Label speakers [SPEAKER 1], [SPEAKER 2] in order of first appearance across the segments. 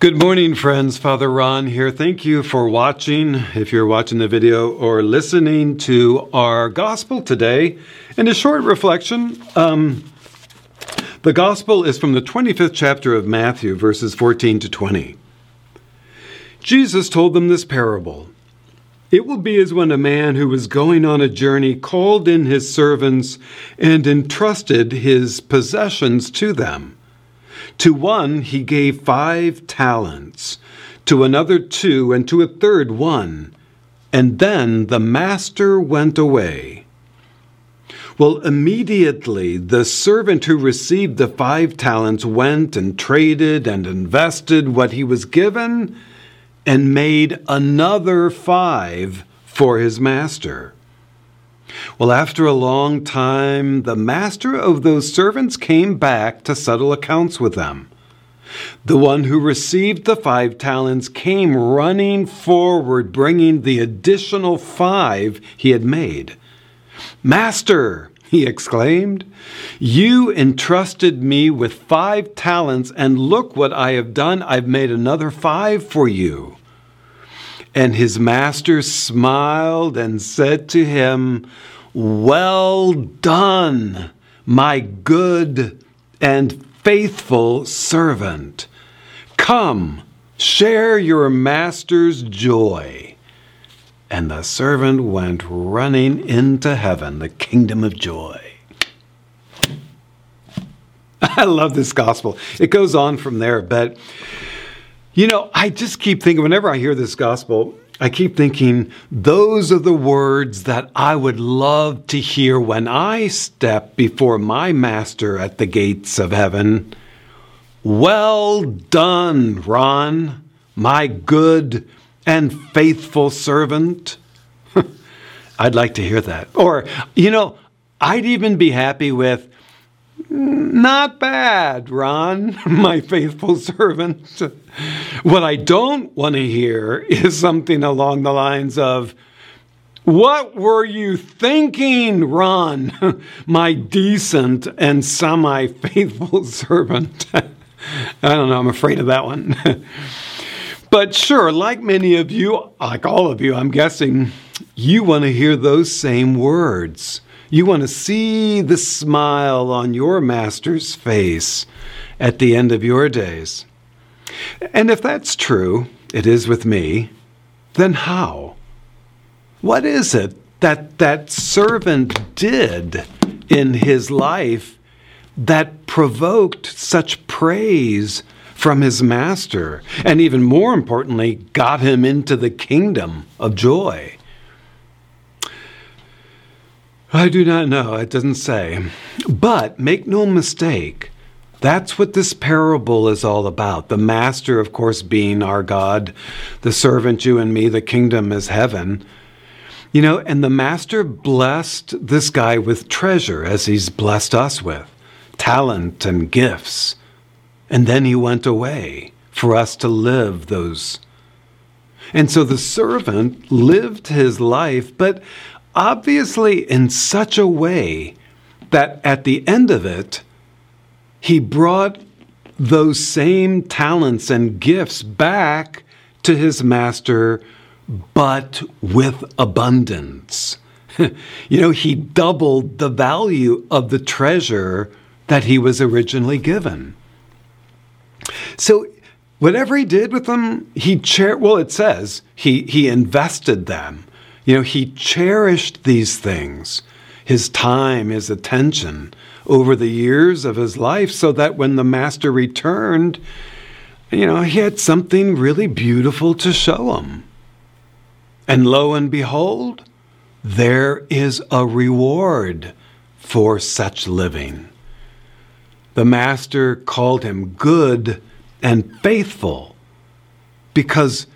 [SPEAKER 1] Good morning, friends. Father Ron here. Thank you for watching, if you're watching the video, or listening to our gospel today. And a short reflection. Um, the gospel is from the 25th chapter of Matthew, verses 14 to 20. Jesus told them this parable It will be as when a man who was going on a journey called in his servants and entrusted his possessions to them. To one he gave five talents, to another two, and to a third one. And then the master went away. Well, immediately the servant who received the five talents went and traded and invested what he was given and made another five for his master. Well, after a long time, the master of those servants came back to settle accounts with them. The one who received the five talents came running forward, bringing the additional five he had made. Master, he exclaimed, you entrusted me with five talents, and look what I have done. I've made another five for you. And his master smiled and said to him, Well done, my good and faithful servant. Come, share your master's joy. And the servant went running into heaven, the kingdom of joy. I love this gospel. It goes on from there, but you know, I just keep thinking, whenever I hear this gospel, I keep thinking, those are the words that I would love to hear when I step before my master at the gates of heaven. Well done, Ron, my good and faithful servant. I'd like to hear that. Or, you know, I'd even be happy with, not bad, Ron, my faithful servant. What I don't want to hear is something along the lines of, What were you thinking, Ron, my decent and semi faithful servant? I don't know, I'm afraid of that one. but sure, like many of you, like all of you, I'm guessing, you want to hear those same words. You want to see the smile on your master's face at the end of your days. And if that's true, it is with me, then how? What is it that that servant did in his life that provoked such praise from his master, and even more importantly, got him into the kingdom of joy? I do not know. It doesn't say. But make no mistake, that's what this parable is all about. The master, of course, being our God, the servant, you and me, the kingdom is heaven. You know, and the master blessed this guy with treasure as he's blessed us with talent and gifts. And then he went away for us to live those. And so the servant lived his life, but obviously in such a way that at the end of it, he brought those same talents and gifts back to his master, but with abundance. you know, he doubled the value of the treasure that he was originally given. So, whatever he did with them, he chair. well, it says he he invested them. You know, he cherished these things, his time, his attention over the years of his life, so that when the master returned, you know, he had something really beautiful to show him. And lo and behold, there is a reward for such living. The master called him good and faithful because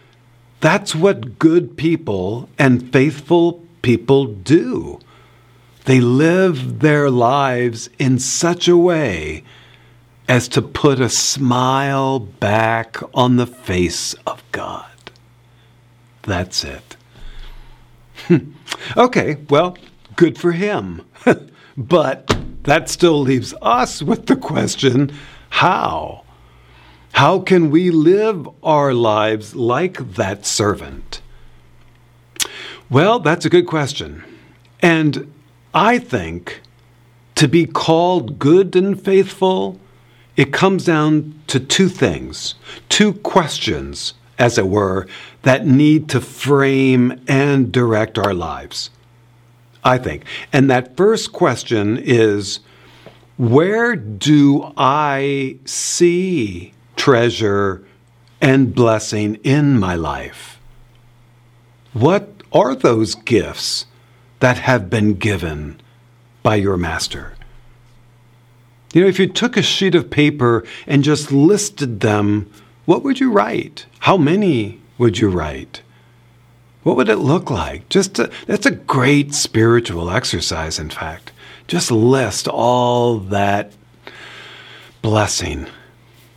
[SPEAKER 1] that's what good people and faithful people do. They live their lives in such a way as to put a smile back on the face of God. That's it. okay, well, good for him. but that still leaves us with the question how? How can we live our lives like that servant? Well, that's a good question. And I think to be called good and faithful, it comes down to two things, two questions, as it were, that need to frame and direct our lives. I think. And that first question is where do I see treasure and blessing in my life? What are those gifts that have been given by your master? You know, if you took a sheet of paper and just listed them, what would you write? How many would you write? What would it look like? Just to, that's a great spiritual exercise, in fact. Just list all that blessing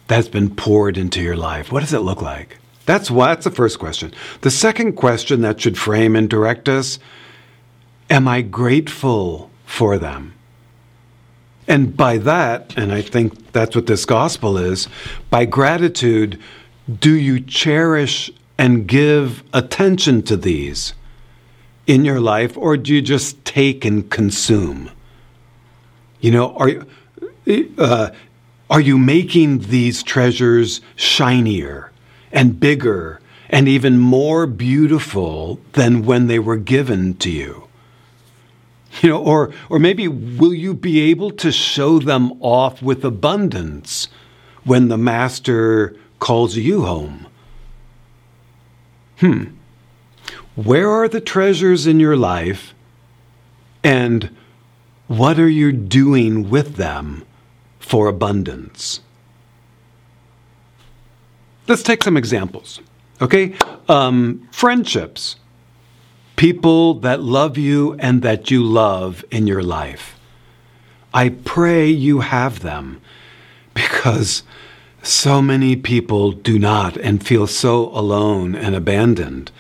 [SPEAKER 1] that's been poured into your life. What does it look like? That's why that's the first question. The second question that should frame and direct us Am I grateful for them? And by that, and I think that's what this gospel is, by gratitude, do you cherish and give attention to these in your life, or do you just take and consume? You know, are uh, are you making these treasures shinier and bigger and even more beautiful than when they were given to you? You know, or or maybe will you be able to show them off with abundance when the master calls you home? Hmm. Where are the treasures in your life and what are you doing with them for abundance? Let's take some examples. Okay? Um, friendships. People that love you and that you love in your life. I pray you have them because so many people do not and feel so alone and abandoned.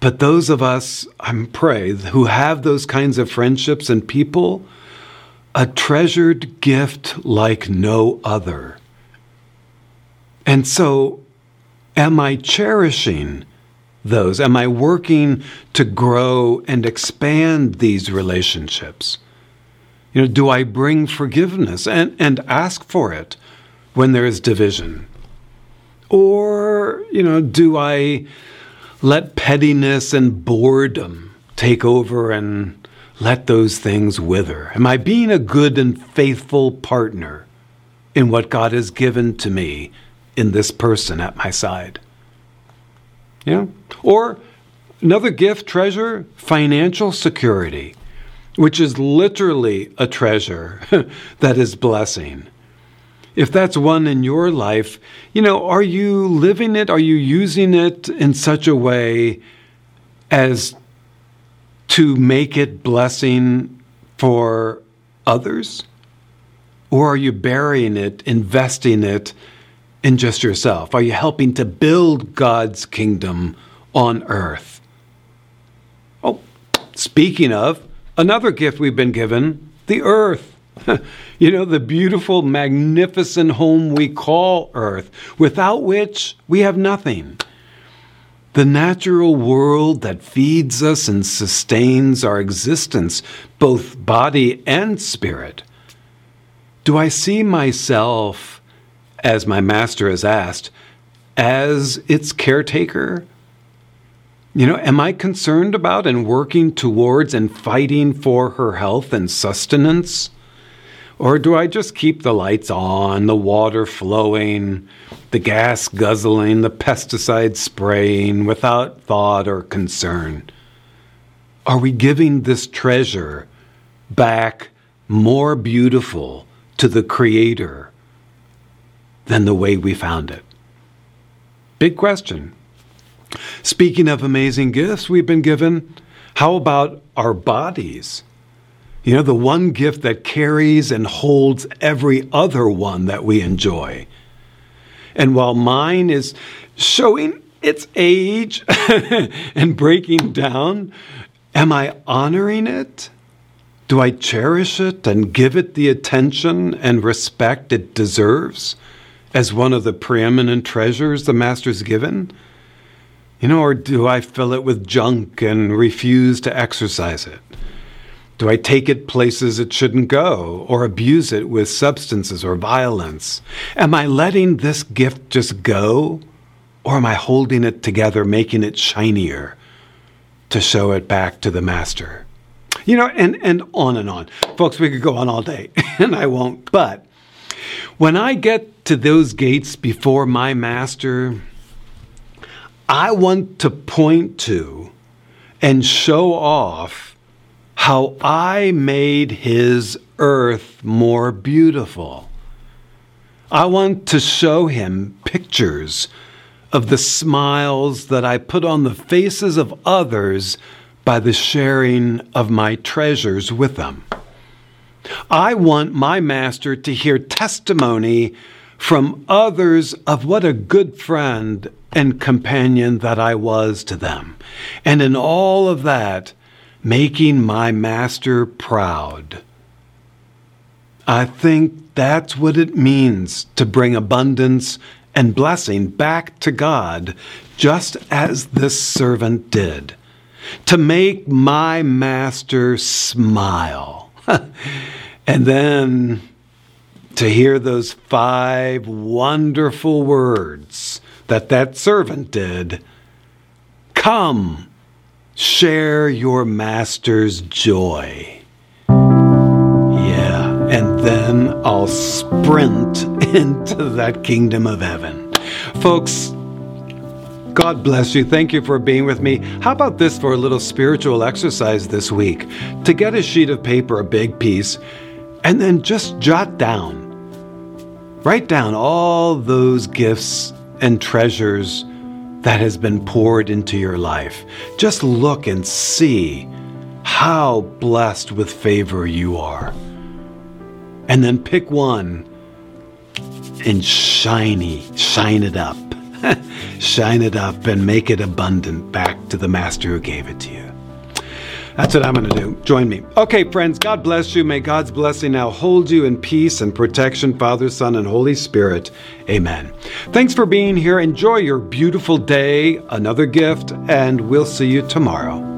[SPEAKER 1] But those of us, I'm pray, who have those kinds of friendships and people, a treasured gift like no other. And so, am I cherishing those? Am I working to grow and expand these relationships? You know, do I bring forgiveness and, and ask for it when there is division? Or, you know, do I let pettiness and boredom take over and let those things wither? Am I being a good and faithful partner in what God has given to me in this person at my side? Yeah? Or another gift, treasure, financial security, which is literally a treasure that is blessing if that's one in your life, you know, are you living it? Are you using it in such a way as to make it blessing for others? Or are you burying it, investing it in just yourself? Are you helping to build God's kingdom on earth? Oh, speaking of, another gift we've been given the earth. you know, the beautiful, magnificent home we call Earth, without which we have nothing. The natural world that feeds us and sustains our existence, both body and spirit. Do I see myself, as my master has asked, as its caretaker? You know, am I concerned about and working towards and fighting for her health and sustenance? Or do I just keep the lights on, the water flowing, the gas guzzling, the pesticide spraying without thought or concern? Are we giving this treasure back more beautiful to the Creator than the way we found it? Big question. Speaking of amazing gifts we've been given, how about our bodies? You know, the one gift that carries and holds every other one that we enjoy. And while mine is showing its age and breaking down, am I honoring it? Do I cherish it and give it the attention and respect it deserves as one of the preeminent treasures the Master's given? You know, or do I fill it with junk and refuse to exercise it? Do I take it places it shouldn't go or abuse it with substances or violence? Am I letting this gift just go or am I holding it together, making it shinier to show it back to the master? You know, and, and on and on. Folks, we could go on all day and I won't. But when I get to those gates before my master, I want to point to and show off how I made his earth more beautiful. I want to show him pictures of the smiles that I put on the faces of others by the sharing of my treasures with them. I want my master to hear testimony from others of what a good friend and companion that I was to them. And in all of that, making my master proud. I think that's what it means to bring abundance and blessing back to God, just as this servant did. To make my master smile. and then to hear those five wonderful words that that servant did Come Share your master's joy. Yeah, and then I'll sprint into that kingdom of heaven. Folks, God bless you. Thank you for being with me. How about this for a little spiritual exercise this week? To get a sheet of paper, a big piece, and then just jot down, write down all those gifts and treasures that has been poured into your life. Just look and see how blessed with favor you are. And then pick one and shiny, shine it up. shine it up and make it abundant back to the master who gave it to you. That's what I'm going to do. Join me. Okay, friends, God bless you. May God's blessing now hold you in peace and protection, Father, Son, and Holy Spirit. Amen. Thanks for being here. Enjoy your beautiful day, another gift, and we'll see you tomorrow.